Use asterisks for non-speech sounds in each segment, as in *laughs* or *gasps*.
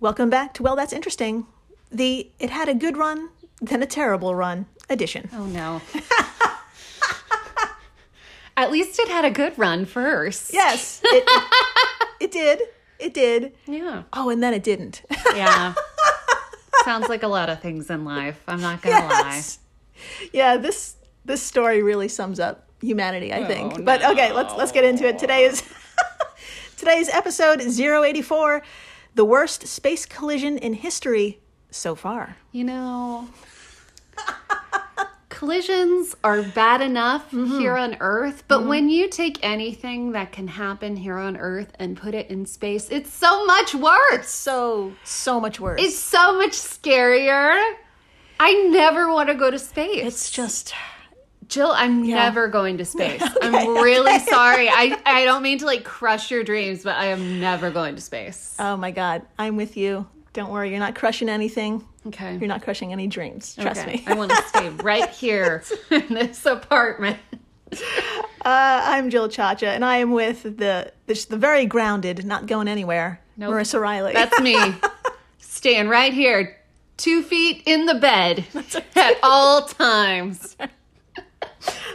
Welcome back to Well, That's Interesting. The It Had a Good Run, Then a Terrible Run edition. Oh no. *laughs* At least it had a good run first. Yes, it, *laughs* it, did. It did. Yeah. Oh, and then it didn't. *laughs* Yeah. Sounds like a lot of things in life. I'm not gonna Yes. Yeah, this this story really sums up humanity, I oh, think. Oh, but okay, let's let's get into it. Today is today's episode 084, the worst space collision in history so far. You know, collisions are bad enough mm-hmm. here on Earth, but mm-hmm. when you take anything that can happen here on Earth and put it in space, it's so much worse. So so much worse. It's so much scarier. I never want to go to space. it's just Jill, I'm never going to *laughs* space. I'm really sorry. I, I don't mean to like crush your dreams, but I am never going to space. oh my god, I'm with you. Don't worry, you're not crushing anything. Okay. You're not crushing any dreams. Trust Okay. me. I want to stay *laughs* right here in this apartment. Uh, I'm Jill Chacha, and I am with the the, the very grounded, not going anywhere, Nope. Marissa Riley. That's me. *laughs* Staying right here, two feet in the bed at all times.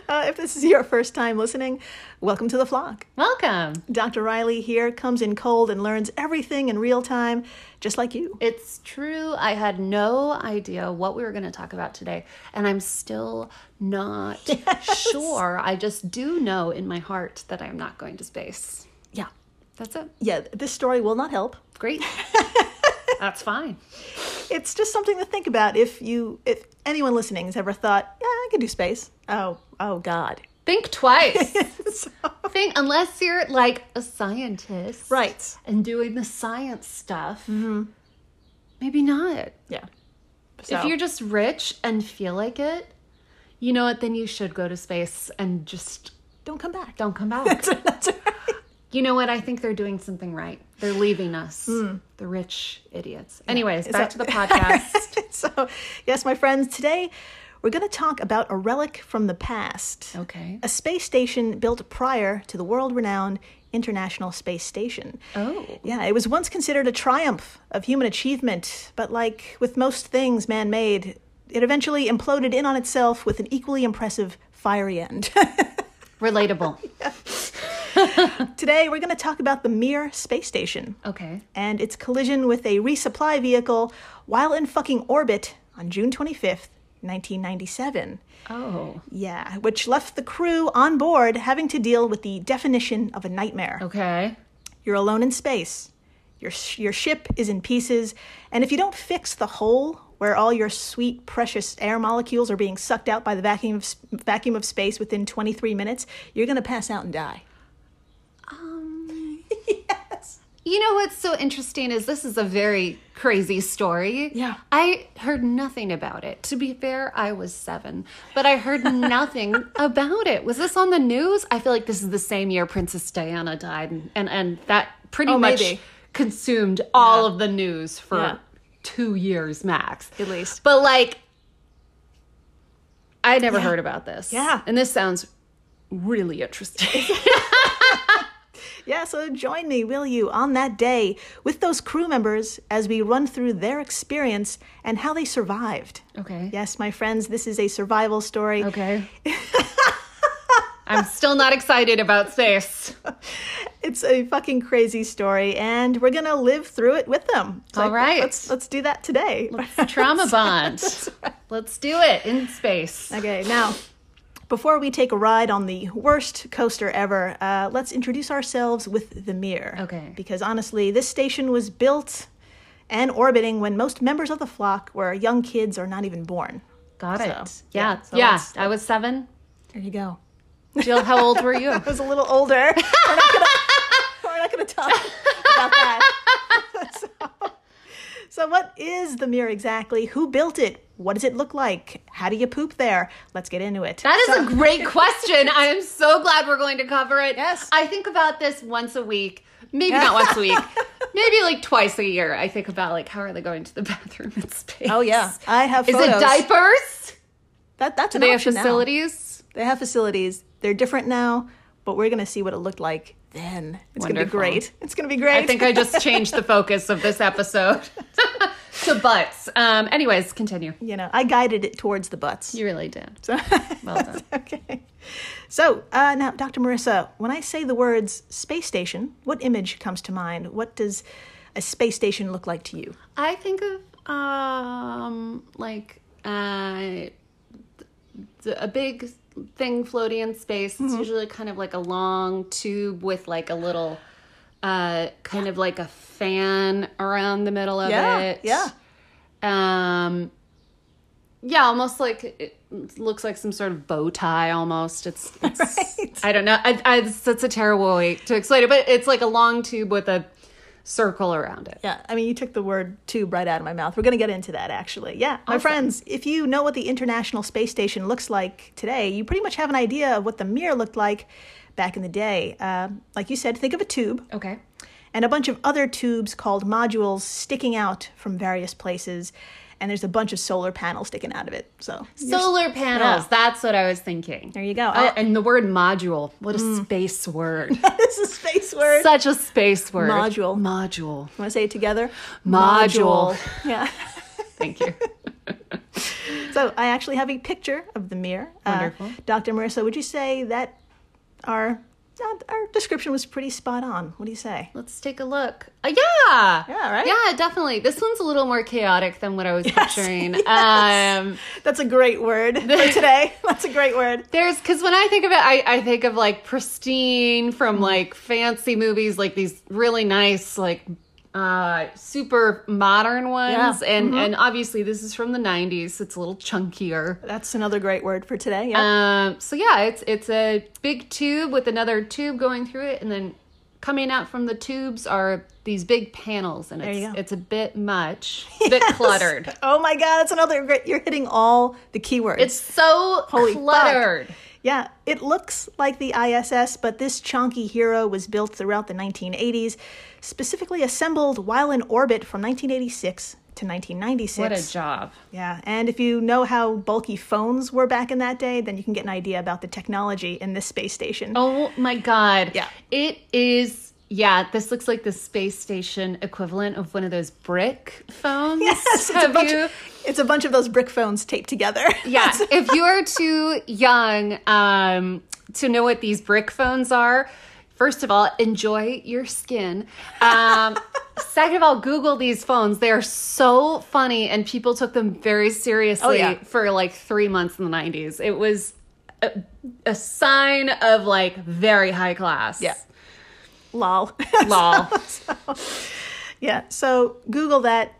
Uh, if this is your first time listening, welcome to the flock. Welcome. Dr. Riley here comes in cold and learns everything in real time, just like you. It's true. I had no idea what we were going to talk about today, and I'm still not *laughs* sure. I just do know in my heart that I'm not going to space. Yeah. That's it. Yeah, this story will not help. Great. *laughs* That's fine. It's just something to think about if you if anyone listening has ever thought, yeah, I could do space. Oh, oh god. Think twice. *laughs* So- Think unless you're like a scientist, right. and doing the science stuff. Mm-hmm. Maybe not. Yeah. If you're just rich and feel like it, you know what? Then you should go to space and just don't come back. don't come back. *laughs* That's right. You know what? I think they're doing something right. They're leaving us, hmm. the rich idiots. Anyways, back that- to the podcast. *laughs* so, yes, my friends, today we're going to talk about a relic from the past. okay. A space station built prior to the world renowned International Space Station. Oh. Yeah, it was once considered a triumph of human achievement, but like with most things man made, it eventually imploded in on itself with an equally impressive fiery end. *laughs* Relatable. *laughs* Today, we're going to talk about the Mir space station Okay. and its collision with a resupply vehicle while in fucking orbit on June 25th, 1997. Oh. Yeah, which left the crew on board having to deal with the definition of a nightmare. Okay. You're alone in space. Your sh- your ship is in pieces, and if you don't fix the hole where all your sweet precious air molecules are being sucked out by the vacuum of, vacuum of space within 23 minutes, you're going to pass out and die. Um, yes. You know what's so interesting is this is a very crazy story. Yeah. I heard nothing about it. To be fair, I was seven, but I heard *laughs* nothing about it. Was this on the news? I feel like this is the same year Princess Diana died, and and, and that pretty Oh, much maybe. consumed all of the news for Yeah. two years max, At least. But like, I never heard about this. Yeah. and this sounds really interesting. *laughs* *laughs* Yeah, so join me, will you, on that day with those crew members as we run through their experience and how they survived. okay. Yes, my friends, this is a survival story. Okay. *laughs* I'm still not excited about space. It's a fucking crazy story, and we're gonna live through it with them. So All right. let's let's do that today. Trauma *laughs* bond. Let's do it in space. okay, now before we take a ride on the worst coaster ever, uh, let's introduce ourselves with the Mir. Okay. Because honestly, this station was built and orbiting when most members of the flock were young kids or not even born. Got So, it. Yeah. yeah, so Yeah. I was seven. There you go. Jill, how old were you? *laughs* I was a little older. we're, not gonna, we're not gonna talk about that. So, what is the Mir exactly? Who built it? What does it look like? How do you poop there? Let's get into it. That is So- a great question. I am so glad we're going to cover it. Yes. I think about this once a week. Maybe not once a week. *laughs* Maybe like twice a year. I think about like how are they going to the bathroom in space? Oh yeah, I have. Is it diapers? That that's Do an they have option now. facilities? They have facilities. They're different now, but we're gonna see what it looked like then. It's going to be great. It's going to be great. I think I just changed the focus of this episode *laughs* to butts. Um, anyways, continue. you know, I guided it towards the butts. You really did. So, Well *laughs* done. okay. So, uh, now, Dr. Marissa, when I say the words space station, what image comes to mind? What does a space station look like to you? I think of um like uh th- a big thing floating in space. Mm-hmm. It's usually kind of like a long tube with like a little uh kind of like a fan around the middle of Yeah, it. yeah. Um yeah, almost like it looks like some sort of bow tie almost. It's, it's *laughs* Right. I don't know. I, I, that's a terrible way to explain it, but it's like a long tube with a circle around it. Yeah, I mean, you took the word tube right out of my mouth. We're going to get into that, actually. Yeah, my friends, if you know what the International Space Station looks like today, you pretty much have an idea of what the Mir looked like back in the day. Uh, like you said, think of a tube Okay. and a bunch of other tubes called modules sticking out from various places, and there's a bunch of solar panels sticking out of it. So, Solar panels. Yeah. That's what I was thinking. there you go. Oh, and the word module. What a space word. *laughs* this is a space word. Such a space word. Module. Module. Want to say it together? Module. *laughs* Yeah. Thank you. *laughs* So I actually have a picture of the Mir. Wonderful. Uh, Dr. Marissa, would you say that our uh, our description was pretty spot on? What do you say? Let's take a look. Uh, yeah. Yeah, right? Yeah, definitely. This one's a little more chaotic than what I was picturing. *laughs* Um, That's a great word for *laughs* today. That's a great word. there's because when I think of it, I, I think of like pristine Mm-hmm. from like fancy movies, like these really nice, like uh super modern ones. Yeah. Mm-hmm. And and obviously this is from the 90s, so it's a little chunkier. That's another great word for today. Yeah. Um, so yeah, it's it's a big tube with another tube going through it, and then coming out from the tubes are these big panels, and it's it's a bit much, a *laughs* bit cluttered. oh my God, that's another great. You're hitting all the keywords. It's so Holy fuck. Yeah, it looks like the ISS, but this chonky hero was built throughout the 1980s, specifically assembled while in orbit from 1986 to 1996. What a job! Yeah, and if you know how bulky phones were back in that day, then you can get an idea about the technology in this space station. Oh my god! Yeah. it is. Yeah, this looks like the space station equivalent of one of those brick phones. *laughs* yes, it's a bunch. Of, it's a bunch of those brick phones taped together. *laughs* Yeah, if you are too young um, to know what these brick phones are, first of all, enjoy your skin. Um, *laughs* second of all, Google these phones. They are so funny, and people took them very seriously Oh, yeah. for like three months in the 90s. It was a, a sign of like very high class. Yeah. Lol. *laughs* Lol. so, yeah. So Google that,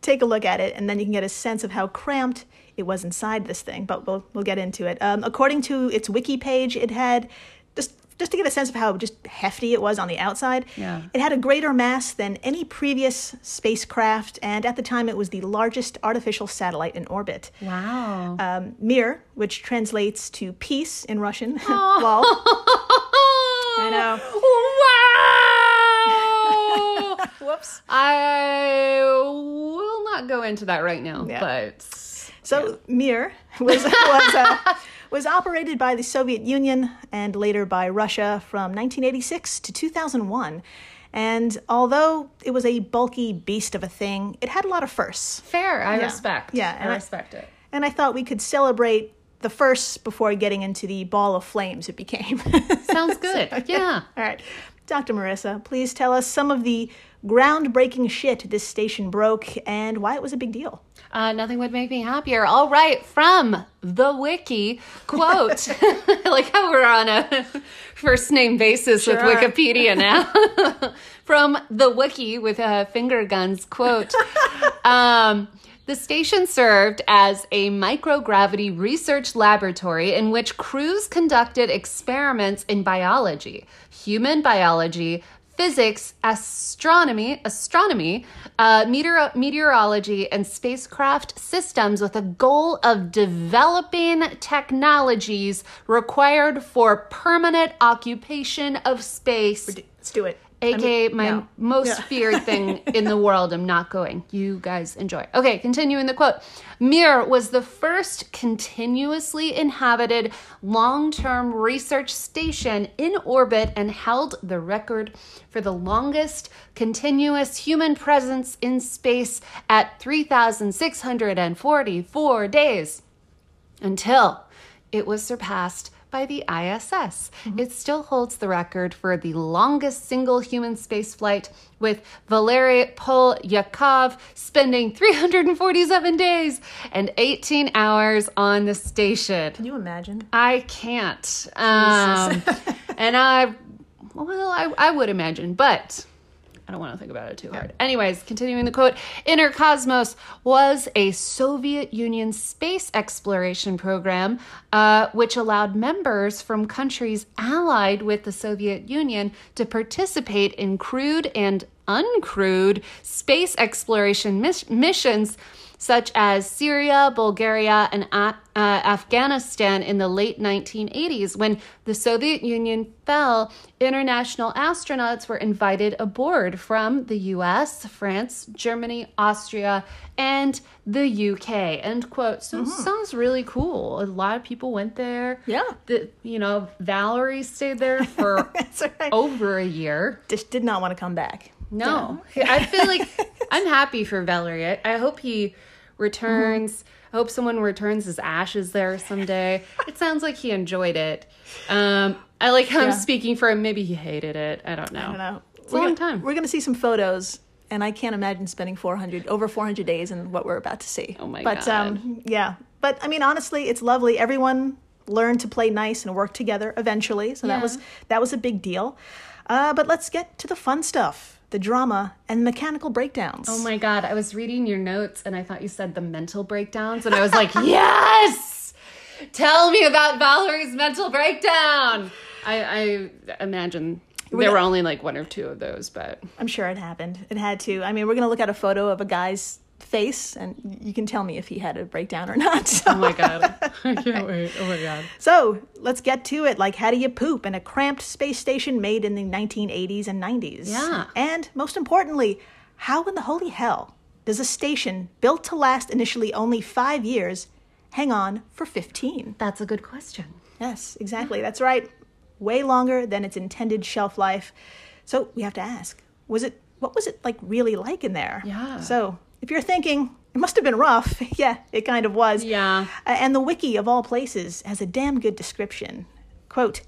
take a look at it, and then you can get a sense of how cramped it was inside this thing. But we'll we'll get into it. Um, according to its wiki page, it had just just to get a sense of how just hefty it was on the outside. Yeah. It had a greater mass than any previous spacecraft, and at the time, it was the largest artificial satellite in orbit. wow. Um, Mir, which translates to peace in Russian. *laughs* Lol. *laughs* I know. Wow. Whoops. I will not go into that right now, Yeah. but So Mir *laughs* was was uh, was operated by the Soviet Union and later by Russia from 1986 to 2001. And although it was a bulky beast of a thing, it had a lot of firsts. fair. I Yeah. respect. Yeah, I and I- respect it. And I thought we could celebrate the firsts before getting into the ball of flames it became. Sounds *laughs* good. Yeah. All right. Dr. Marissa, please tell us some of the groundbreaking shit this station broke and why it was a big deal. Uh, nothing would make me happier. All right, from the wiki quote. *laughs* *laughs* Like how we're on a *laughs* first name basis with Wikipedia now. from the wiki with a finger guns quote. Um, the station served as a microgravity research laboratory in which crews conducted experiments in biology, human biology, physics, astronomy, astronomy, uh, meteor- meteorology, and spacecraft systems with a goal of developing technologies required for permanent occupation of space Let's do it. Aka my no. most feared thing *laughs* in the world. I'm not going. You guys enjoy. Okay, continuing the quote. Mir was the first continuously inhabited long-term research station in orbit and held the record for the longest continuous human presence in space at 3,644 days until it was surpassed by the ISS. It still holds the record for the longest single human space flight, with Valery Polyakov spending 347 days and 18 hours on the station. Can you imagine? I can't. Um, and I, well, I, I would imagine, but I don't want to think about it too hard. Anyways, continuing the quote Intercosmos was a Soviet Union space exploration program uh, which allowed members from countries allied with the Soviet Union to participate in crewed and uncrewed space exploration mis- missions such as Syria, Bulgaria, and uh, uh, Afghanistan in the late 1980s. When the Soviet Union fell, international astronauts were invited aboard from the US, France, Germany, Austria, and the UK. End quote. So sounds really cool. A lot of people went there. Yeah. The, you know, Valery stayed there for *laughs* right. over a year. Just did not want to come back. No, I feel like *laughs* I'm happy for Valery. I, I hope he returns. I hope someone returns his ashes there someday. *laughs* it sounds like he enjoyed it. Um, I like how I'm speaking for him. Maybe he hated it. I don't know. I don't know. It's a long time. We're going to see some photos, and I can't imagine spending 400 over 400 days in what we're about to see. Oh my but, God. um, yeah. But I mean, honestly, it's lovely. Everyone learned to play nice and work together eventually, so that was that was a big deal. Uh, but let's get to the fun stuff, the drama and mechanical breakdowns. Oh my god, I was reading your notes and I thought you said the mental breakdowns, and I was like, *laughs* yes! Tell me about Valery's mental breakdown. I, I imagine there were only like one or two of those, but I'm sure it happened. It had to. I mean, we're to look at a photo of a guy's face, and you can tell me if he had a breakdown or not. *laughs* So. oh my god, *laughs* I can't wait. Oh my god. So let's get to it. Like, how do you poop in a cramped space station made in the 1980s and 90s? Yeah. And most importantly, how in the holy hell does a station built to last initially only five years hang on for 15? That's a good question. Yes, exactly. That's right. Way longer than its intended shelf life. So we have to ask, was it what was it like really like in there? Yeah. So if you're thinking it must have been rough, *laughs* yeah, it kind of was. Yeah. Uh, and the wiki of all places has a damn good description. Quote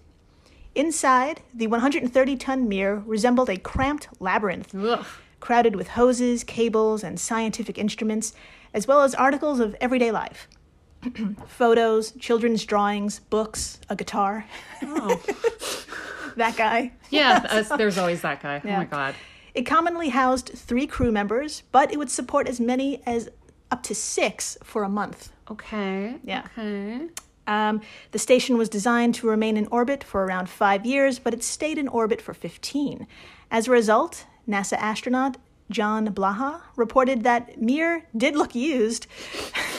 Inside, the 130 ton Mir resembled a cramped labyrinth, Ugh. crowded with hoses, cables, and scientific instruments, as well as articles of everyday life. *clears throat* Photos, children's drawings, books, a guitar. Oh. *laughs* that guy. Yeah, *laughs* that's- there's always that guy. Oh my god. It commonly housed three crew members, but it would support as many as up to six for a month. Okay. Yeah. Okay. Um, the station was designed to remain in orbit for around five years, but it stayed in orbit for 15. As a result, NASA astronaut John Blaha reported that Mir did look used,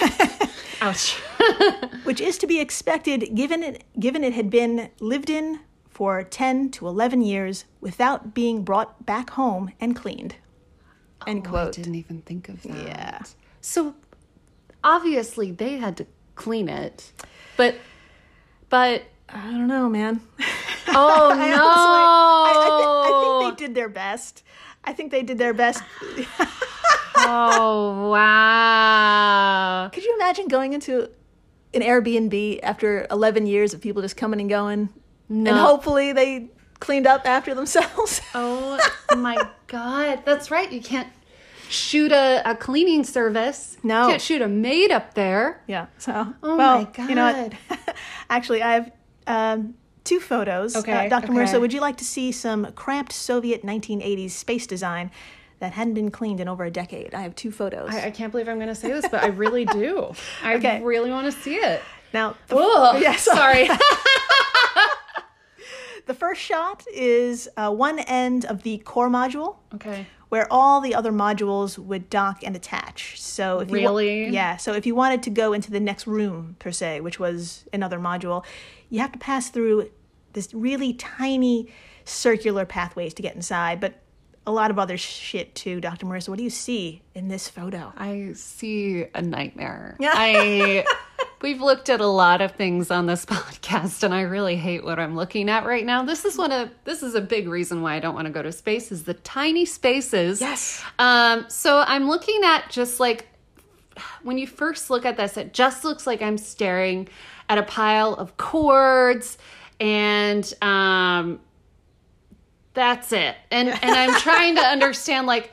*laughs* Ouch. *laughs* which is to be expected given it, given it had been lived in for 10 to 11 years without being brought back home and cleaned. Oh, End Oh, I didn't even think of that. Yeah. So obviously they had to clean it, but but I don't know, man. oh *laughs* I no! honestly- I, I, thi- I think they did their best. I think they did their best. *laughs* oh wow! Could you imagine going into an Airbnb after 11 years of people just coming and going? No. And hopefully they cleaned up after themselves. *laughs* Oh my god! That's right. You can't shoot a, a cleaning service. No. you can't shoot a maid up there. yeah. So, Oh well, my you know what? *laughs* Actually, I have um, two photos. Okay, Uh, Dr. okay. Marissa, would you like to see some cramped Soviet 1980s space design that hadn't been cleaned in over a decade? I have two photos. I, I can't believe I'm going to say this, but I really do. *laughs* I Okay. really want to see it. now, the, Yeah, so- sorry. The first shot is uh, one end of the core module. okay. where all the other modules would dock and attach. So if you wa- Really? yeah, so if you wanted to go into the next room per se, which was another module, you have to pass through this really tiny circular pathways to get inside, but a lot of other shit too. Dr. Marissa, what do you see in this photo? I see a nightmare. *laughs* I we've looked at a lot of things on this *laughs* podcast and I really hate what I'm looking at right now. This is one of this is a big reason why I don't want to go to space is the tiny spaces. Yes. Um so I'm looking at just like when you first look at this, it just looks like I'm staring at a pile of cords and um that's it. And and I'm trying to *laughs* understand like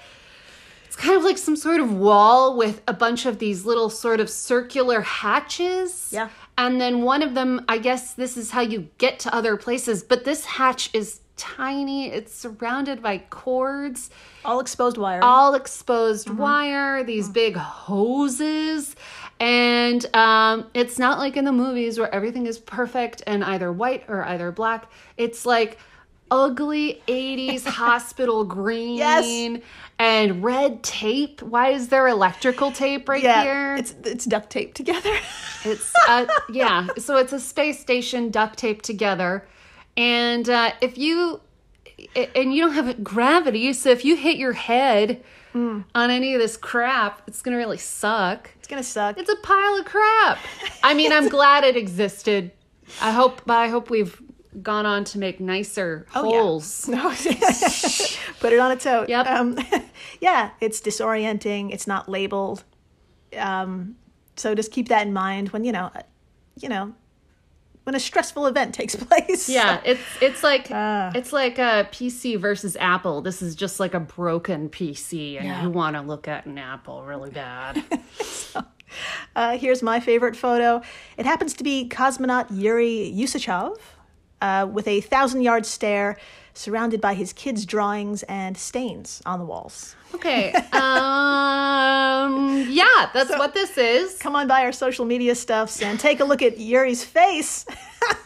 it's kind of like some sort of wall with a bunch of these little sort of circular hatches. Yeah. And then one of them, I guess this is how you get to other places, but this hatch is tiny. It's surrounded by cords, All exposed wire. all exposed wire, these big hoses. And um, it's not like in the movies where everything is perfect and either white or either black. It's like ugly 80s *laughs* hospital green Yes. and red tape. Why is there electrical tape right yeah, here? it's it's duct tape together. *laughs* It's uh, yeah. So it's a space station duct tape together, and uh, if you and you don't have gravity, so if you hit your head Mm. on any of this crap, it's gonna really suck. it's gonna suck. It's a pile of crap. I mean, I'm *laughs* glad it existed. I hope, but I hope we've gone on to make nicer Oh, yeah. holes. *laughs* No, *laughs* put it on a tote. Yep. Um, *laughs* yeah, it's disorienting. It's not labeled. Um, so just keep that in mind when you know, uh, you know, when a stressful event takes place. Yeah, it's it's like Ah. it's like a PC versus Apple. This is just like a broken PC, and Yeah. you want to look at an Apple really bad. Uh, here's my favorite photo. It happens to be cosmonaut Yuri Usachov uh, with a thousand yard stare surrounded by his kids' drawings and stains on the walls. Okay. Um. Yeah, that's what this is. Come on by our social media stuffs and take a look at Yuri's face.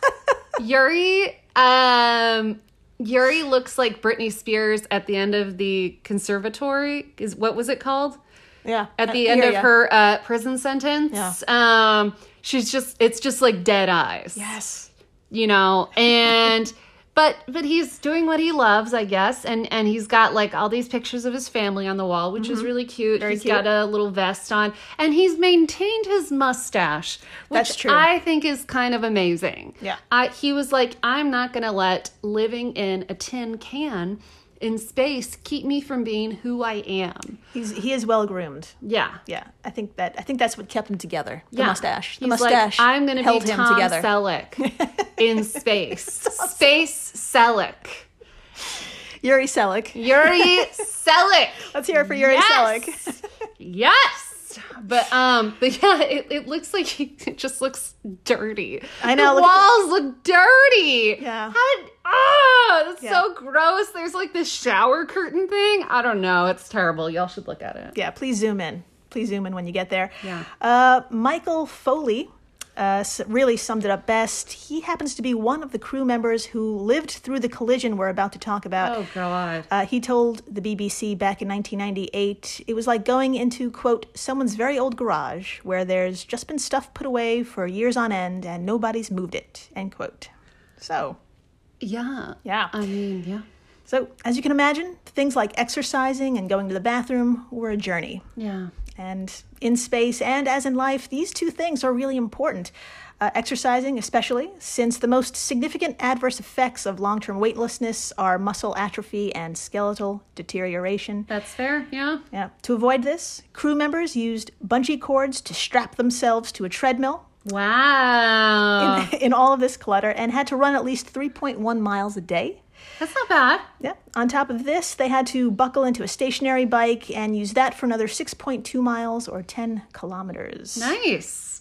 *laughs* Yuri. Um. Yuri looks like Britney Spears at the end of the conservatory. Is what was it called? yeah. At the end hear of her uh, prison sentence. Yeah. Um. She's just. It's just like dead eyes. Yes. You know and but but he's doing what he loves i guess and and he's got like all these pictures of his family on the wall which is really cute He's Mm-hmm. cute. got a little vest on and he's maintained his mustache which That's true. i think is kind of amazing Yeah. I, he was like i'm not gonna let living in a tin can in space keep me from being who i am He's he is well groomed. yeah Yeah, I think that I think that's what kept him together. The Yeah. mustache. The He's mustache. Like, I'm going to be him Tom together. Selleck *laughs* in space. *laughs* Space Selleck. Yuri Selleck. Yuri *laughs* Selleck. Let's hear it for Yuri yes. Selleck. yes. But um, *laughs* but yeah, it, it looks like it just looks dirty. I know, The look walls look dirty. Yeah. How did, ah, that's Yeah. so gross. There's like this shower curtain thing. I don't know. It's terrible. Y'all should look at it. Yeah, please zoom in. Please zoom in when you get there. Yeah. Uh, Michael Foale uh, really summed it up best. He happens to be one of the crew members who lived through the collision we're about to talk about. Oh God. Uh, he told the BBC back in 1998 it was like going into, quote, someone's very old garage where there's just been stuff put away for years on end and nobody's moved it, end quote. So, Yeah. yeah. I mean, yeah. So, as you can imagine, things like exercising and going to the bathroom were a journey. Yeah. And in space and as in life, these two things are really important. Uh, exercising, especially, since the most significant adverse effects of long term weightlessness are muscle atrophy and skeletal deterioration. That's fair. Yeah. Yeah. To avoid this, crew members used bungee cords to strap themselves to a treadmill Wow. in *laughs* all of this clutter and had to run at least 3.1 miles a day. That's not bad. Yeah. On top of this, they had to buckle into a stationary bike and use that for another 6.2 miles or 10 kilometers. Nice.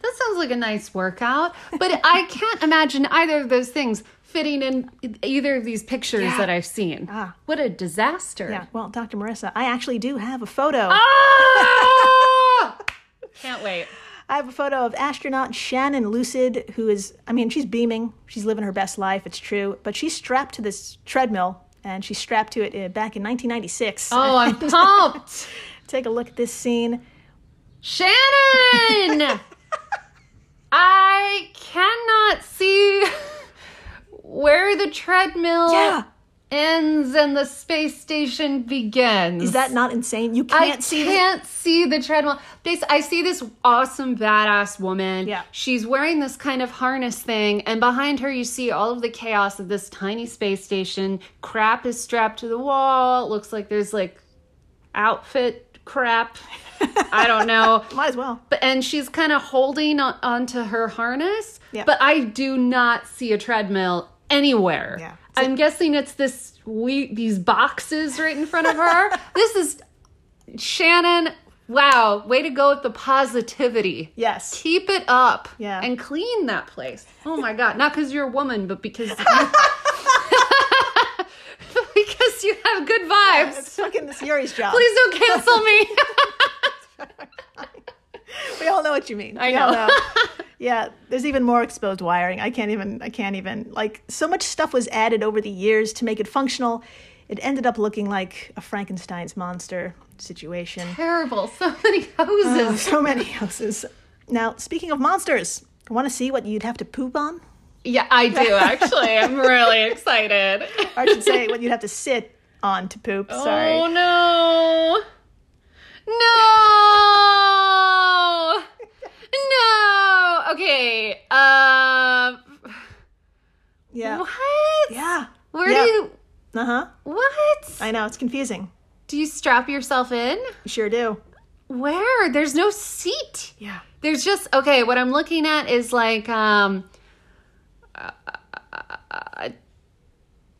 That sounds like a nice workout. But *laughs* I can't imagine either of those things fitting in either of these pictures Yeah. that I've seen. Ah. What a disaster. Yeah. Well, Dr. Marissa, I actually do have a photo. Ah! *laughs* Can't wait. I have a photo of astronaut Shannon Lucid, who is, I mean, she's beaming. She's living her best life, it's true. But she's strapped to this treadmill, and she's strapped to it uh, back in 1996. Oh, I'm *laughs* pumped. Take a look at this scene. Shannon! *laughs* I cannot see where the treadmill Yeah. Ends and the space station begins. Is that not insane? You can't see the- can't see the treadmill. This I see this awesome badass woman. Yeah. She's wearing this kind of harness thing, and behind her you see all of the chaos of this tiny space station. Crap is strapped to the wall. It looks like there's like outfit crap. I don't *laughs* know. Might as well. But and she's kind of holding on, onto her harness. Yeah. But I do not see a treadmill anywhere. Yeah. I'm guessing it's this we these boxes right in front of her. *laughs* this is Shannon. Wow, way to go with the positivity. Yes. Keep it up. Yeah. And clean that place. Oh my god. Not because you're a woman, but because *laughs* you, *laughs* because you have good vibes. It's fucking this Yuri's job. Please don't cancel me. *laughs* We all know what you mean. I all know. *laughs* yeah, there's even more exposed wiring. I can't even. I can't even. Like so much stuff was added over the years to make it functional. It ended up looking like a Frankenstein's monster situation. Terrible. *laughs* So many hoses. Uh, so many houses. Now, speaking of monsters, want to see what you'd have to poop on? Yeah, I do actually. I'm really excited. I should say, what you'd have to sit on to poop. Sorry. Oh no. No. No. Okay. Um Yeah. what? Yeah. Where Yeah. do you Uh huh. what? I know it's confusing. Do you strap yourself in? You sure do. Where? There's no seat. Yeah. There's just okay, what I'm looking at is like um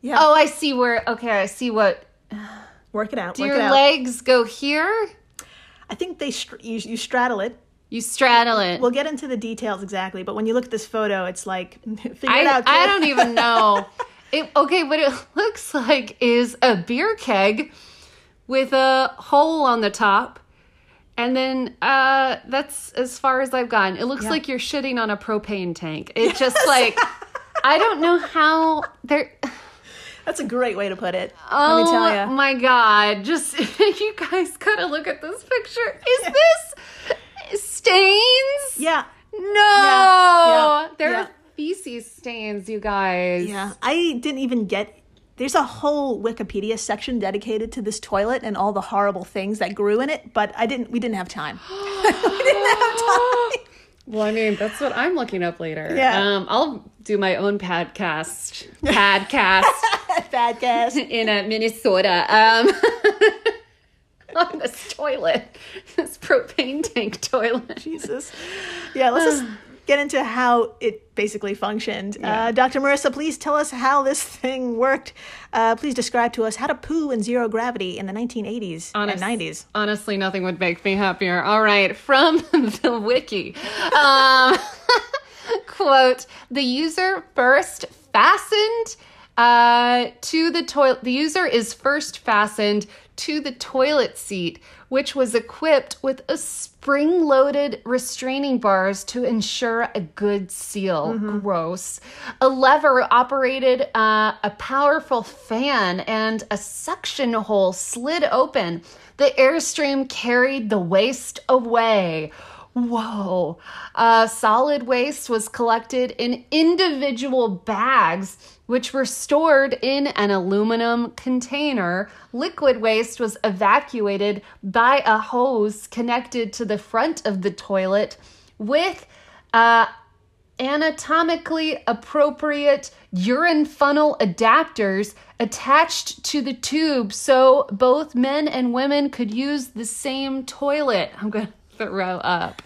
Yeah. oh, I see where okay, I see what work it out. do work your it out. legs go here? I think they str- you, you straddle it. You straddle it. We'll get into the details exactly, but when you look at this photo, it's like *laughs* figure I, it out. I don't even *laughs* know. It, okay, what it *laughs* looks like is a beer keg with a hole on the top. And then uh, that's as far as I've gotten. It looks Yeah. like you're shitting on a propane tank. It just like I don't know how they're. That's a great way to put it. Oh Let me tell you. Oh my god! Just *laughs* you guys gotta look at this picture. Is this stains? Yeah. No, yeah, they're yeah. feces stains, you guys. Yeah. I didn't even get. There's a whole Wikipedia section dedicated to this toilet and all the horrible things that grew in it, but I didn't. We didn't have time. *laughs* we didn't have *gasps* time. Well, I mean, that's what I'm looking up later. Yeah. Um, I'll do my own podcast. Podcast *laughs* guess. *laughs* in uh, Minnesota. Um, *laughs* on this toilet, this propane tank toilet. Jesus. Yeah, let's just *sighs* get into how it basically functioned. Uh, Dr. Marissa, please tell us how this *laughs* thing worked. Uh, please describe to us how to poo in zero gravity in the 1980s Honest- and 90s. Honestly, nothing would make me happier. All right, from *laughs* the wiki. Um, *laughs* quote The user first fastened uh, to the toilet. The user is first fastened to the toilet seat, which was equipped with a spring loaded restraining bars to ensure a good seal. Gross. A lever operated uh, a powerful fan, and a suction hole slid open. The airstream carried the waste away. Whoa. Uh, solid waste was collected in individual bags, which were stored in an aluminum container. Liquid waste was evacuated by a hose connected to the front of the toilet with uh, anatomically appropriate urine funnel adapters attached to the tube so both men and women could use the same toilet. I'm going to throw up.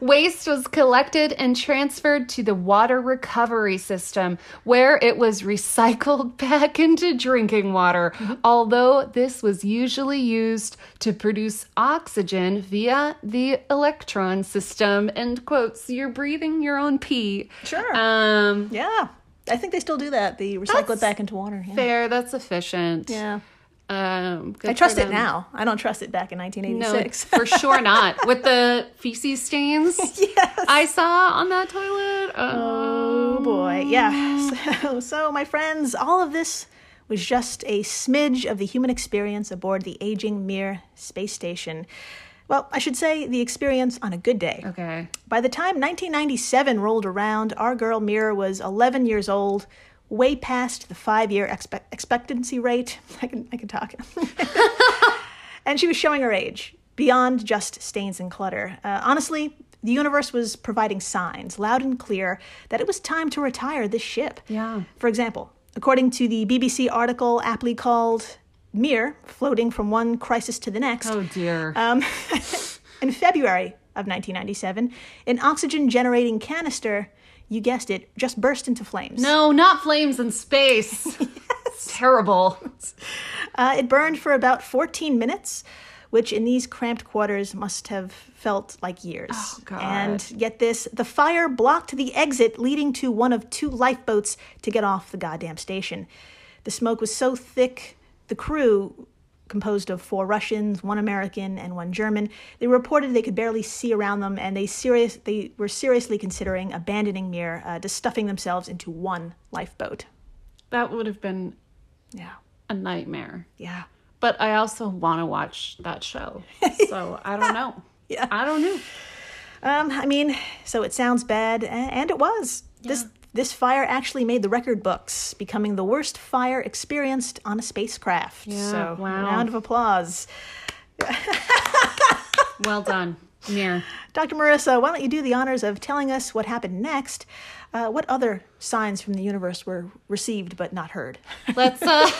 Waste was collected and transferred to the water recovery system, where it was recycled *laughs* back into drinking water, although this was usually used to produce oxygen via the Elektron system. End quotes. You're breathing your own pee. Sure. Um, yeah. I think they still do that. They recycle it back into water. Yeah. fair. That's efficient. Yeah. Um, I trust it now. I don't trust it back in No, 1986. *laughs* for sure not. With the *laughs* feces stains *laughs* yes. I saw on that toilet. Oh boy, yeah. So, so, my friends, all of this was just a smidge of the human experience aboard the aging Mir space station. Well, I should say the experience on a good day. Okay. By the time 1997 rolled around, our girl Mira was 11 years old, way past the five year expe- expectancy rate. *laughs* I can, I can talk. *laughs* and she was showing her age, beyond just stains and clutter. Uh, honestly, the universe was providing signs, loud and clear, that it was time to retire this ship. Yeah. For example, according to the BBC article aptly called Mir, floating from one crisis to the next, Oh dear. um, *laughs* in February of 1997, an oxygen generating canister, you guessed it, just burst into flames. no, not flames in space. *laughs* It's terrible. *laughs* Uh, it burned for about 14 minutes, which in these cramped quarters must have felt like years. Oh, God. And get this the fire blocked the exit leading to one of two lifeboats to get off the goddamn station. The smoke was so thick, the crew, composed of four Russians, one American, and one German, they reported they could barely see around them, and they serious they were seriously considering abandoning Mir, uh, just stuffing themselves into one lifeboat. That would have been Yeah, a nightmare. yeah. But I also want to watch that show. So I don't know. *laughs* Yeah. I don't know. Um, I mean, so it sounds bad, and it was. This this fire actually made the record books, becoming the worst fire experienced on a spacecraft. Yeah, so, wow. round of applause. *laughs* Well done. Mir. Dr. Marissa, why don't you do the honors of telling us what happened next? Uh, what other signs from the universe were received but not heard? *laughs* Let's uh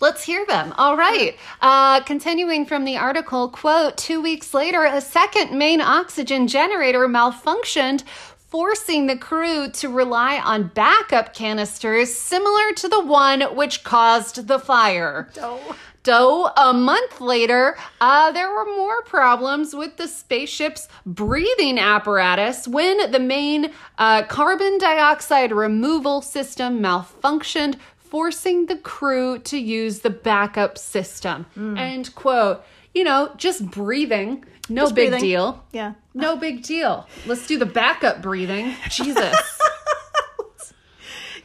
let's hear them. All right. Uh continuing from the article, quote, 2 weeks later a second main oxygen generator malfunctioned forcing the crew to rely on backup canisters similar to the one which caused the fire. Though a month later, uh, there were more problems with the spaceship's breathing apparatus when the main uh, carbon dioxide removal system malfunctioned, forcing the crew to use the backup system. End quote. You know, just breathing, no Just big breathing. deal. Yeah. No big deal. Let's do the backup breathing. *laughs* Jesus. *laughs*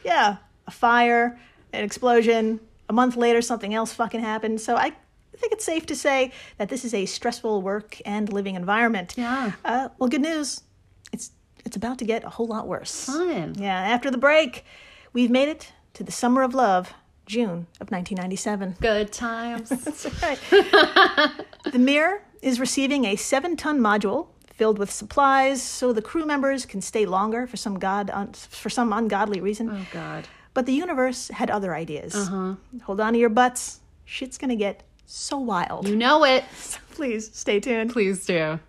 Yeah. A fire, an explosion. A month later, something else fucking happened. So I think it's safe to say that this is a stressful work and living environment. Yeah. Uh, well, good news. It's it's about to get a whole lot worse. Fun. Yeah. After the break, we've made it to the summer of love, June of 1997. Good times. *laughs* Right. the Mir is receiving a seven-ton module filled with supplies, so the crew members can stay longer for some god un- for some ungodly reason. oh, God. But the universe had other ideas. Uh-huh. Hold on to your butts. Shit's gonna get so wild. You know it. *laughs* So Please stay tuned. Please do.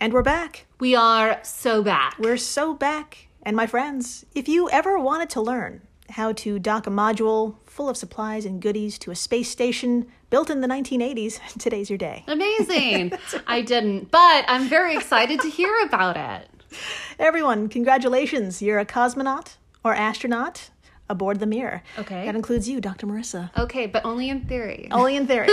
And we're back. We are so back. We're so back. And my friends, if you ever wanted to learn how to dock a module full of supplies and goodies to a space station built in the 1980s, *laughs* today's your day. Amazing. I didn't, but I'm very excited to hear about it. Everyone, congratulations. You're a cosmonaut or astronaut aboard the Mir. Okay. That includes you, Dr. Marissa. Okay, but only in theory. Only in theory.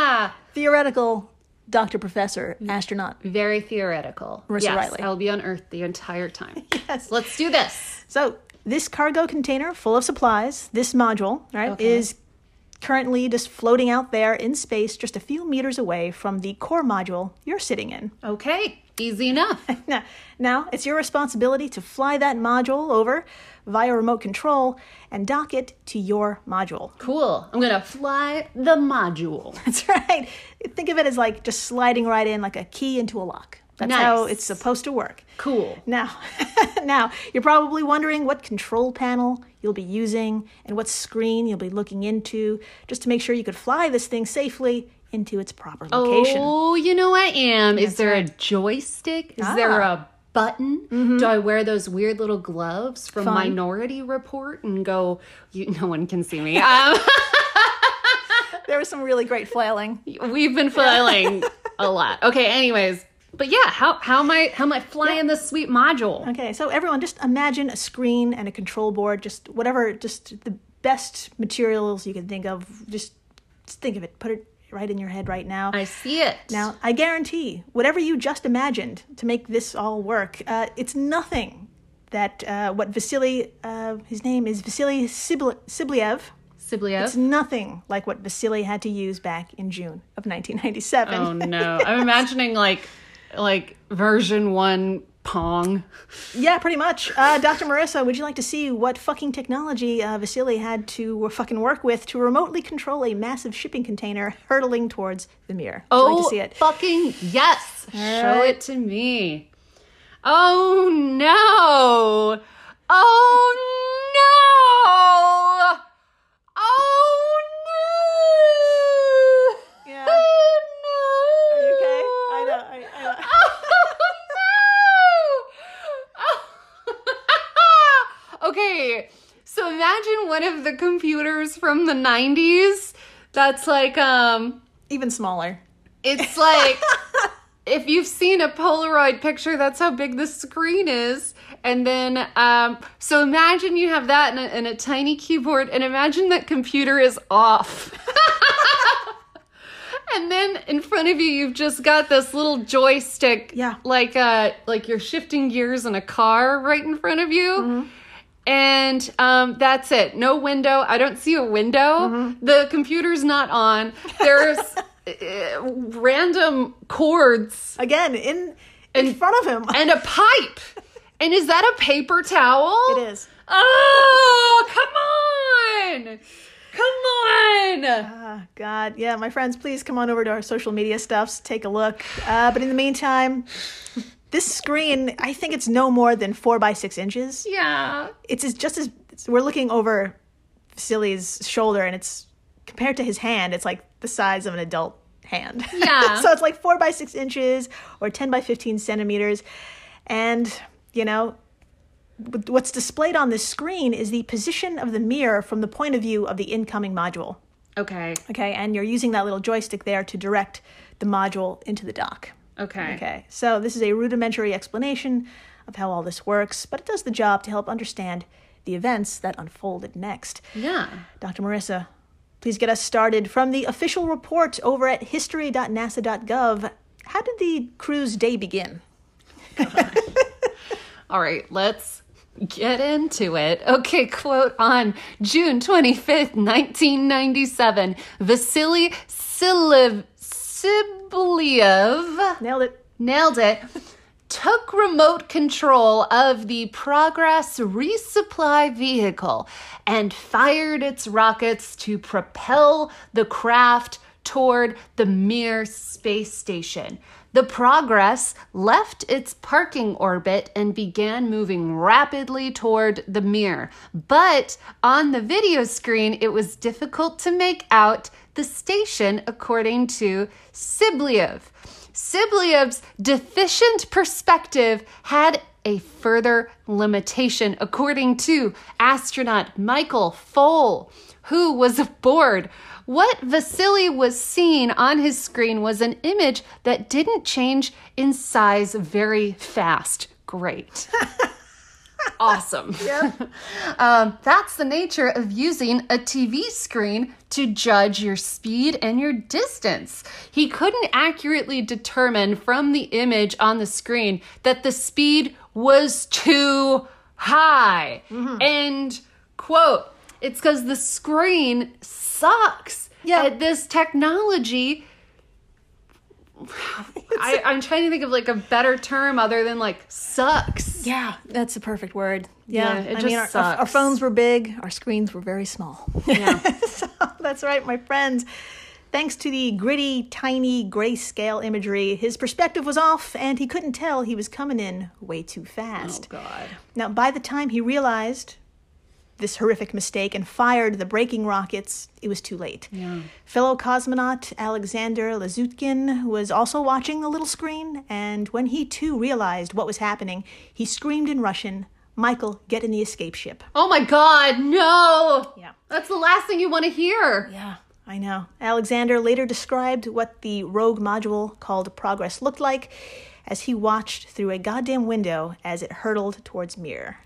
*laughs* Theoretical Dr. Professor, astronaut. Very theoretical. Marissa yes, Riley. I'll be on Earth the entire time. *laughs* Yes. Let's do this. So, this cargo container full of supplies, this module, right, Okay. is currently just floating out there in space just a few meters away from the core module you're sitting in. Okay, easy enough. *laughs* Now, now, it's your responsibility to fly that module over via remote control and dock it to your module. Cool. I'm gonna fly the module. *laughs* That's right. Think of it as like just sliding right in like a key into a lock. That's Nice. how it's supposed to work. Cool. Now, *laughs* now you're probably wondering what control panel you'll be using and what screen you'll be looking into just to make sure you could fly this thing safely into its proper location. Oh, you know I am. Is there a joystick? Is there Ah. a button? Do I wear those weird little gloves from Fun. Minority Report and go? You, no one can see me. *laughs* Um, There was some really great flailing. *laughs* we've been flailing a lot. Okay. Anyways, but yeah, how how am I how am I flying this sweet module? Okay, so everyone just imagine a screen and a control board, just whatever, just the best materials you can think of. Just, just think of it. Put it right in your head right now. I see it. Now, I guarantee whatever you just imagined to make this all work, uh, it's nothing that uh, what Vasily, uh, his name is Vasily Sibli- Sibliev. Siblio. It's nothing like what Vasily had to use back in June of 1997. Oh no. *laughs* I'm imagining like like version 1 Pong. Yeah, pretty much. Uh, Dr. Marissa, would you like to see what fucking technology uh, Vasily had to fucking work with to remotely control a massive shipping container hurtling towards the Mir? Would you Oh, like to see it? fucking yes. Show right. it to me. Oh no. Oh no. Oh no. Yeah. Oh no. Are you okay? I know. I, I know. Oh, no. Okay, so imagine one of the computers from the 90s that's like, um, Even smaller. it's like *laughs* if you've seen a Polaroid picture, that's how big the screen is. And then, um, so imagine you have that in a, a tiny keyboard, and imagine that computer is off. *laughs* and then in front of you, you've just got this little joystick, Yeah. like uh, like you're shifting gears in a car right in front of you. And um, that's it. No window. I don't see a window. The computer's not on. There's *laughs* uh, random cords Again, in in front of him. *laughs* and a pipe. And is that a paper towel? it is. Oh, come on. Come on. Ah, God. Yeah, my friends, please come on over to our social media stuffs, take a look. Uh, but in the meantime, this screen, I think it's no more than four by six inches. Yeah. It's just as we're looking over Vasily's shoulder, and it's compared to his hand, it's like the size of an adult hand. Yeah. *laughs* so it's like four by six inches or 10 by 15 centimeters. And, you know, what's displayed on this screen is the position of the Mir from the point of view of the incoming module. Okay. Okay, and you're using that little joystick there to direct the module into the dock. Okay. Okay, so this is a rudimentary explanation of how all this works, but it does the job to help understand the events that unfolded next. Yeah. Dr. Marissa, please get us started from the official report over at history.nasa.gov. How did the cruise day begin? *laughs* All right, let's get into it. Okay, quote on June 25th, 1997. Vasily Siliv- Tsibliyev Nailed it. nailed it. Took remote control of the Progress resupply vehicle and fired its rockets to propel the craft toward the Mir space station. The Progress left its parking orbit and began moving rapidly toward the Mir, But on the video screen, it was difficult to make out the station, according to Tsibliyev. Tsibliyev's deficient perspective had a further limitation, according to astronaut Michael Foale, who was aboard. What Vasily was seeing on his screen was an image that didn't change in size very fast. Great. *laughs* awesome. *laughs* um, that's the nature of using a TV screen to judge your speed and your distance. He couldn't accurately determine from the image on the screen that the speed was too high. And quote, it's because the screen sucks Yeah. at this technology. I, I'm trying to think of like a better term other than like sucks. Yeah, that's a perfect word. Yeah, Yeah, it I just mean, our, our, our phones were big, our screens were very small. Yeah. *laughs* so, that's right, my friends. Thanks to the gritty, tiny grayscale imagery, his perspective was off and he couldn't tell he was coming in way too fast. Oh, God. Now, by the time he realized this horrific mistake and fired the braking rockets, it was too late. Yeah. Fellow cosmonaut Alexander Lazutkin was also watching the little screen, and when he too realized what was happening, he screamed in Russian, Michael, get in the escape ship. Oh my God, no. Yeah. That's the last thing you want to hear. Yeah, I know. Alexander later described what the rogue module called Progress looked like as he watched through a goddamn window as it hurtled towards Mir.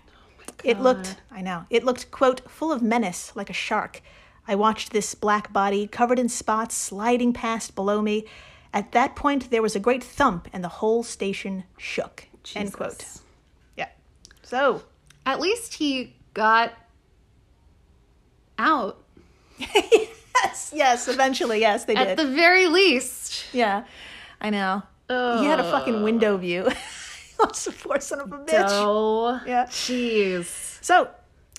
It looked, I know, it looked, quote, full of menace like a shark. I watched this black body covered in spots sliding past below me. At that point, there was a great thump and the whole station shook. End quote. Yeah. So, At least he got out. yes, *laughs* yes, eventually, yes, they At did. At the very least. yeah, I know. He had a fucking window view. *laughs* *laughs* What's the poor son of a bitch? Oh, Yeah. jeez. So,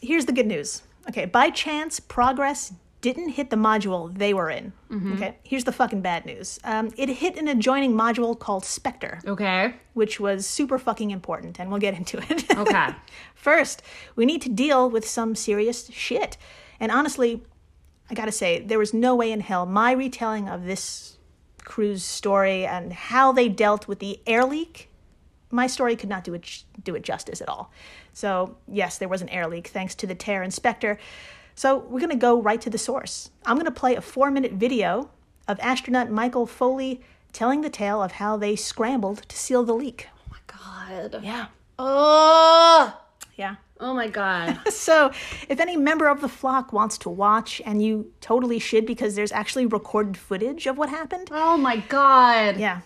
here's the good news. Okay, by chance, Progress didn't hit the module they were in. Okay, here's the fucking bad news. Um, it hit an adjoining module called Spektr, Okay. which was super fucking important, and we'll get into it. Okay. *laughs* First, we need to deal with some serious shit. And honestly, I gotta say, there was no way in hell my retelling of this crew's story and how they dealt with the air leak, my story could not do it do it justice at all. So yes, there was an air leak thanks to the tear in Spektr. So we're gonna go right to the source. I'm gonna play a four minute video of astronaut Michael Foley telling the tale of how they scrambled to seal the leak. Oh my god. Yeah. Oh. Yeah. Oh my god. *laughs* So, if any member of the flock wants to watch, and you totally should because there's actually recorded footage of what happened, Oh my god. yeah,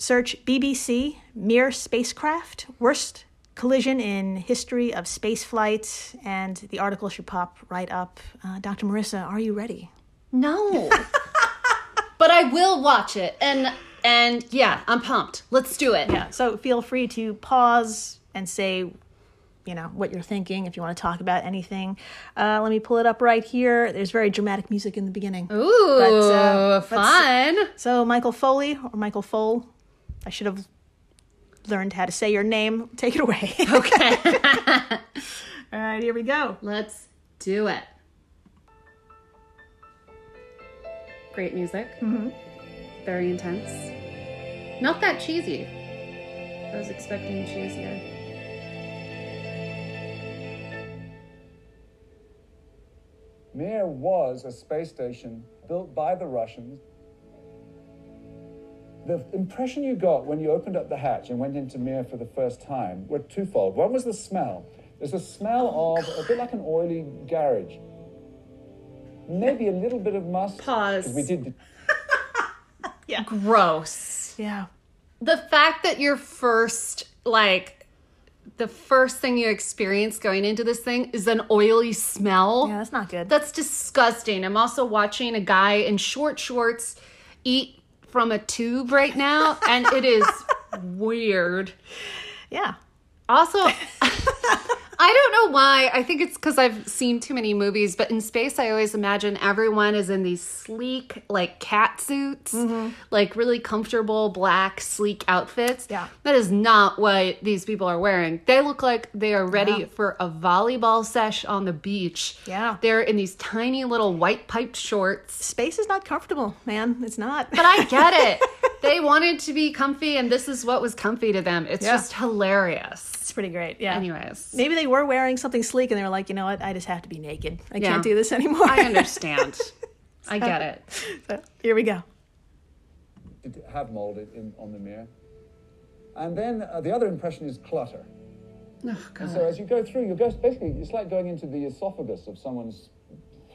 search BBC Mir spacecraft worst collision in history of space flight, and the article should pop right up. Uh, Dr. Marissa, are you ready? No. *laughs* but I will watch it. And and yeah, I'm pumped. Let's do it. Yeah. So feel free to pause and say. You know what you're thinking. If you want to talk about anything, uh, let me pull it up right here. There's very dramatic music in the beginning. Ooh, But, uh, fun. So Michael Foley or Michael Fole, I should have learned how to say your name. Take it away. *laughs* Okay. *laughs* All right, here we go. Let's do it. Great music. Mm-hmm. Very intense. Not that cheesy. I was expecting cheesier. Mir was a space station built by the Russians. The impression you got when you opened up the hatch and went into Mir for the first time were twofold. One was the smell. There's a smell oh, of a bit like an oily garage. Maybe a little bit of must. Pause. 'cause We did. *laughs* Gross. Yeah. The fact that your first, like, the first thing you experience going into this thing is an oily smell. Yeah, that's not good. That's disgusting. I'm also watching a guy in short shorts eat from a tube right now, and it is *laughs* weird. yeah. Also, *laughs* I don't know why. I think it's because I've seen too many movies, but in space, I always imagine everyone is in these sleek, like cat suits, mm-hmm. like really comfortable black, sleek outfits. Yeah. That is not what these people are wearing. They look like they are ready Yeah. for a volleyball sesh on the beach. Yeah. They're in these tiny little white piped shorts. Space is not comfortable, man. It's not. But I get it. *laughs* they wanted to be comfy, and this is what was comfy to them. It's Yeah. just hilarious. It's pretty great. Yeah. Anyways. Maybe they were wearing something sleek and they were like, you know what? I just have to be naked. I Yeah. can't do this anymore. I understand. I *laughs* get it. So, here we go. did have molded in, on the Mir. And then uh, the other impression is clutter. Oh, And so as you go through, you go basically it's like going into the esophagus of someone's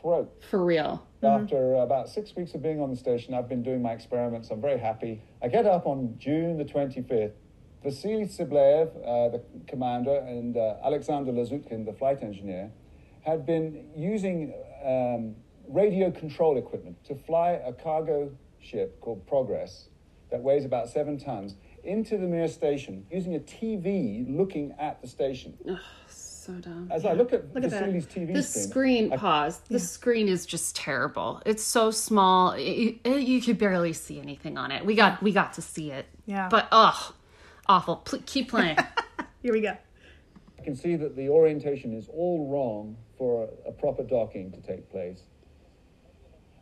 throat. For real. After about six weeks of being on the station, I've been doing my experiments. I'm very happy. I get up on June the 25th. Vasily Tsibliyev, uh, the commander, and uh, Alexander Lazutkin, the flight engineer, had been using um, radio control equipment to fly a cargo ship called Progress that weighs about seven tons into the Mir station using a TV looking at the station. So dumb. As I look at Look at that. Vasily's TV The screen, screen, pause. The screen is just terrible. It's so small. It, it- you could barely see anything on it. We got we got to see it. Yeah. But ugh, awful. Pl- keep playing. *laughs* Here we go. I can see that the orientation is all wrong for a, a proper docking to take place.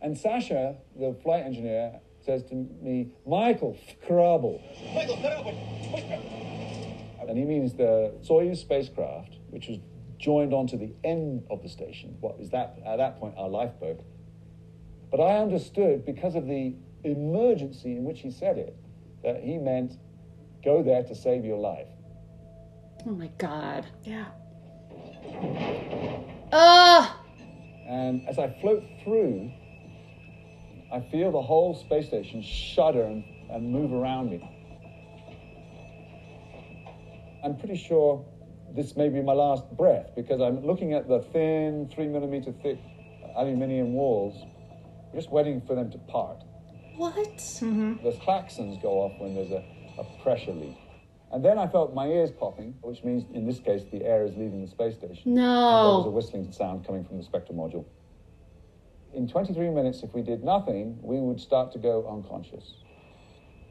And Sasha, the flight engineer, says to me, Michael Krabel. Michael, Krabel. And he means the Soyuz spacecraft, which was joined onto the end of the station. What is that, at that point, our lifeboat. But I understood, because of the emergency in which he said it, that he meant go there to save your life. oh my god. Yeah. Ugh. And as I float through, I feel the whole space station shudder and, and move around me. I'm pretty sure this may be my last breath because I'm looking at the thin, three millimeter thick aluminium walls, just waiting for them to part. What? Mm-hmm. The klaxons go off when there's a, a pressure leak. And then I felt my ears popping, which means in this case the air is leaving the space station. And there was a whistling sound coming from the Spektr module. In 23 minutes, if we did nothing, we would start to go unconscious.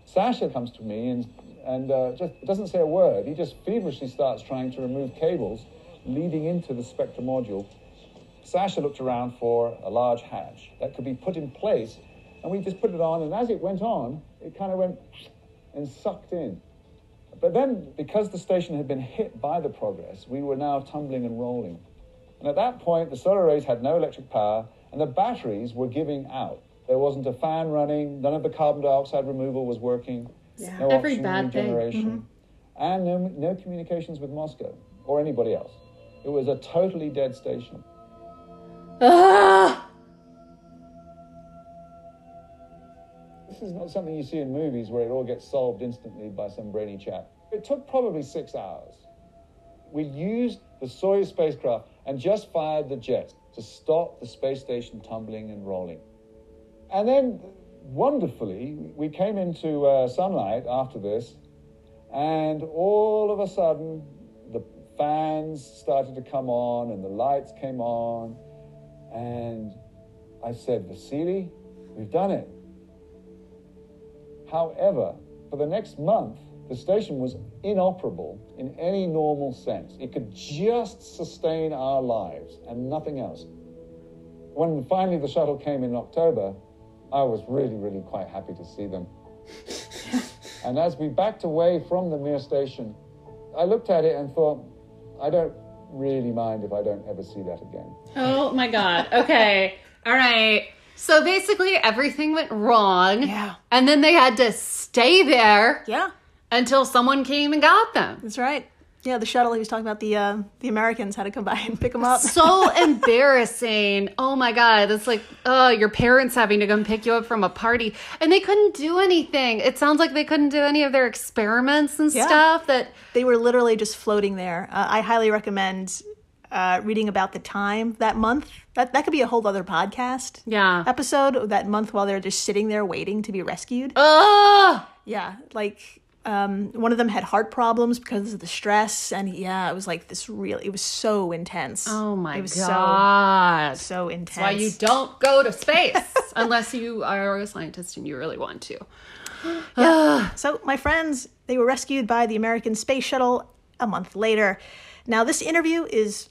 Sasha comes to me and, and uh, just doesn't say a word. He just feverishly starts trying to remove cables leading into the Spektr module. Sasha looked around for a large hatch that could be put in place, and we just put it on, and as it went on, it kind of went and sucked in. But then, because the station had been hit by the progress, we were now tumbling and rolling. And at that point, the solar arrays had no electric power, and the batteries were giving out. There wasn't a fan running, none of the carbon dioxide removal was working, Yeah. no Every oxygen regeneration, and no, no communications with Moscow or anybody else. It was a totally dead station. Ah! This is not something you see in movies where it all gets solved instantly by some brainy chap. It took probably six hours. We used the Soyuz spacecraft and just fired the jets to stop the space station tumbling and rolling. And then, wonderfully, we came into uh, sunlight after this, and all of a sudden, the fans started to come on and the lights came on. And I said, Vasily, we've done it. However, for the next month, the station was inoperable in any normal sense. It could just sustain our lives and nothing else. When finally the shuttle came in October, I was really, really quite happy to see them. *laughs* and as we backed away from the Mir station, I looked at it and thought, I don't really mind if I don't ever see that again. Oh my god. Okay. All right. So basically everything went wrong. Yeah. And then they had to stay there Yeah, until someone came and got them. that's right. Yeah, the shuttle he was talking about, the uh, the Americans had to come by and pick them up. *laughs* So embarrassing. Oh my god. That's like oh your parents having to come pick you up from a party. And they couldn't do anything. It sounds like they couldn't do any of their experiments and Yeah. stuff that they were literally just floating there. Uh, I highly recommend uh, reading about the time that month. That that could be a whole other podcast Yeah. episode. That month while they're just sitting there waiting to be rescued. Ugh. Yeah, like um, one of them had heart problems because of the stress, and yeah, it was like this really. It was so intense. Oh my God. it was god. so so intense. That's why you don't go to *laughs* space unless you are a scientist and you really want to. *gasps* Yeah. so, my friends, they were rescued by the American Space Shuttle a month later. Now, this interview is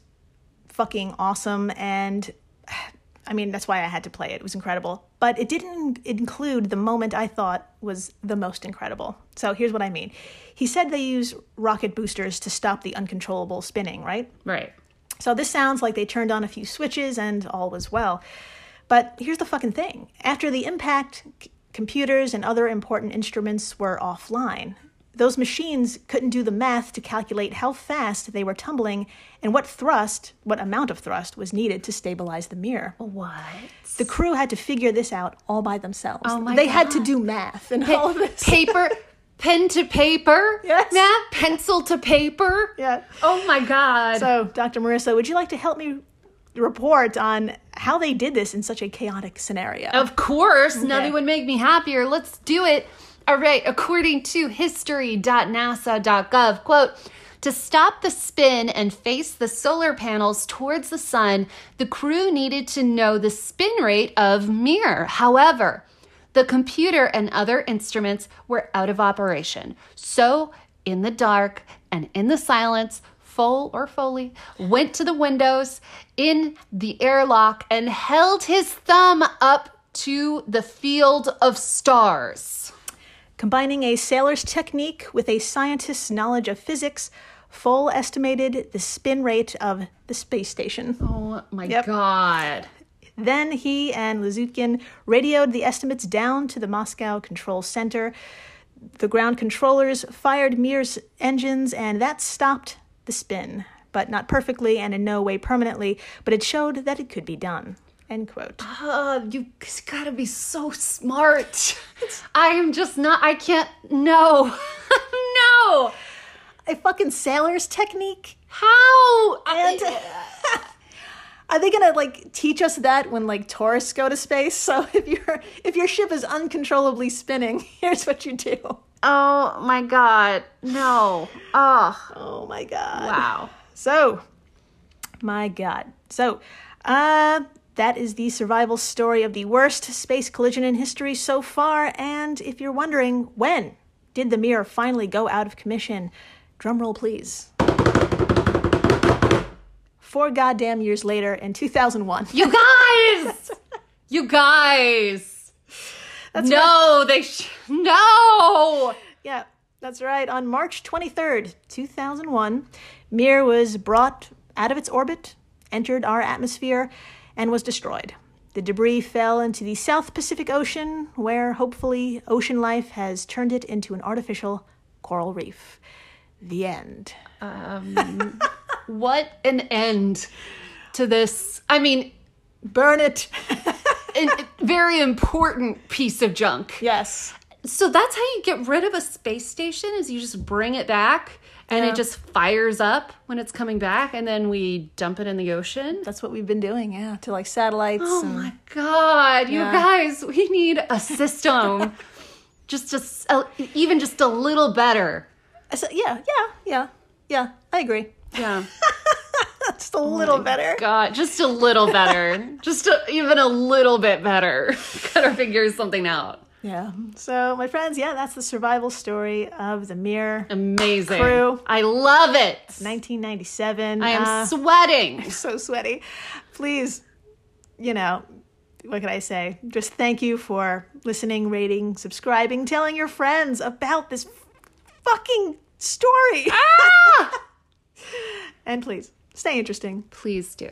fucking awesome, and *sighs* I mean, that's why I had to play it. It was incredible. But it didn't include the moment I thought was the most incredible. So, here's what I mean. He said they use rocket boosters to stop the uncontrollable spinning, right? Right. So this sounds like they turned on a few switches and all was well. But here's the fucking thing. After the impact, c- computers and other important instruments were offline. Those machines couldn't do the math to calculate how fast they were tumbling and what thrust, what amount of thrust was needed to stabilize the Mir. What? The crew had to figure this out all by themselves. Oh my they had to do math and all of this. Paper, *laughs* pen to paper. Yes. Math, pencil to paper. Yeah. Oh my god. So, Dr. Marissa, would you like to help me report on how they did this in such a chaotic scenario? Of course, nothing would make me happier. Let's do it. All right, according to history.nasa.gov, quote, to stop the spin and face the solar panels towards the sun, the crew needed to know the spin rate of Mir. However, the computer and other instruments were out of operation. So, in the dark and in the silence, Fole or Foley went to the windows in the airlock and held his thumb up to the field of stars. Combining a sailor's technique with a scientist's knowledge of physics, Fole estimated the spin rate of the space station. Oh my Yep. god. Then he and Lazutkin radioed the estimates down to the Moscow Control Center. The ground controllers fired Mir's engines, and that stopped the spin, but not perfectly and in no way permanently, but it showed that it could be done. End quote. Uh, you gotta be so smart. I am just not, I can't, no. *laughs* no. A fucking sailor's technique? How? And *laughs* Are they gonna like teach us that when like tourists go to space? So *laughs* if your if your ship is uncontrollably spinning, here's what you do. Oh my god. No. Oh. Oh my god. Wow. So, my god. So, uh that is the survival story of the worst space collision in history so far. And if you're wondering when did the Mir finally go out of commission, drumroll please. Four goddamn years later in 2001. You guys! *laughs* you guys! no, they sh- no. Yeah, that's right. On March 23rd, 2001, Mir was brought out of its orbit, entered our atmosphere, and was destroyed. The debris fell into the South Pacific Ocean, where hopefully ocean life has turned it into an artificial coral reef. The end. Um, *laughs* what an end to this. I mean, Burn it. *laughs* a very important piece of junk. yes. So that's how you get rid of a space station is you just bring it back and Yeah. it just fires up when it's coming back and then we dump it in the ocean. That's what we've been doing, yeah, to like satellites. Oh and- my god, you guys, we need a system. *laughs* just a, even just a little better. So, yeah, yeah, yeah, yeah, I agree. Yeah. *laughs* Just a oh little better. God, just a little better. *laughs* just a, even a little bit better. Gotta figure something out. Yeah. So, my friends, yeah, that's the survival story of the Mir Amazing. Crew. I love it. 1997. I am Uh, sweating. *laughs* so sweaty. Please, you know, what can I say? Just thank you for listening, rating, subscribing, telling your friends about this fucking story. Ah! *laughs* and please, stay interesting. Please do.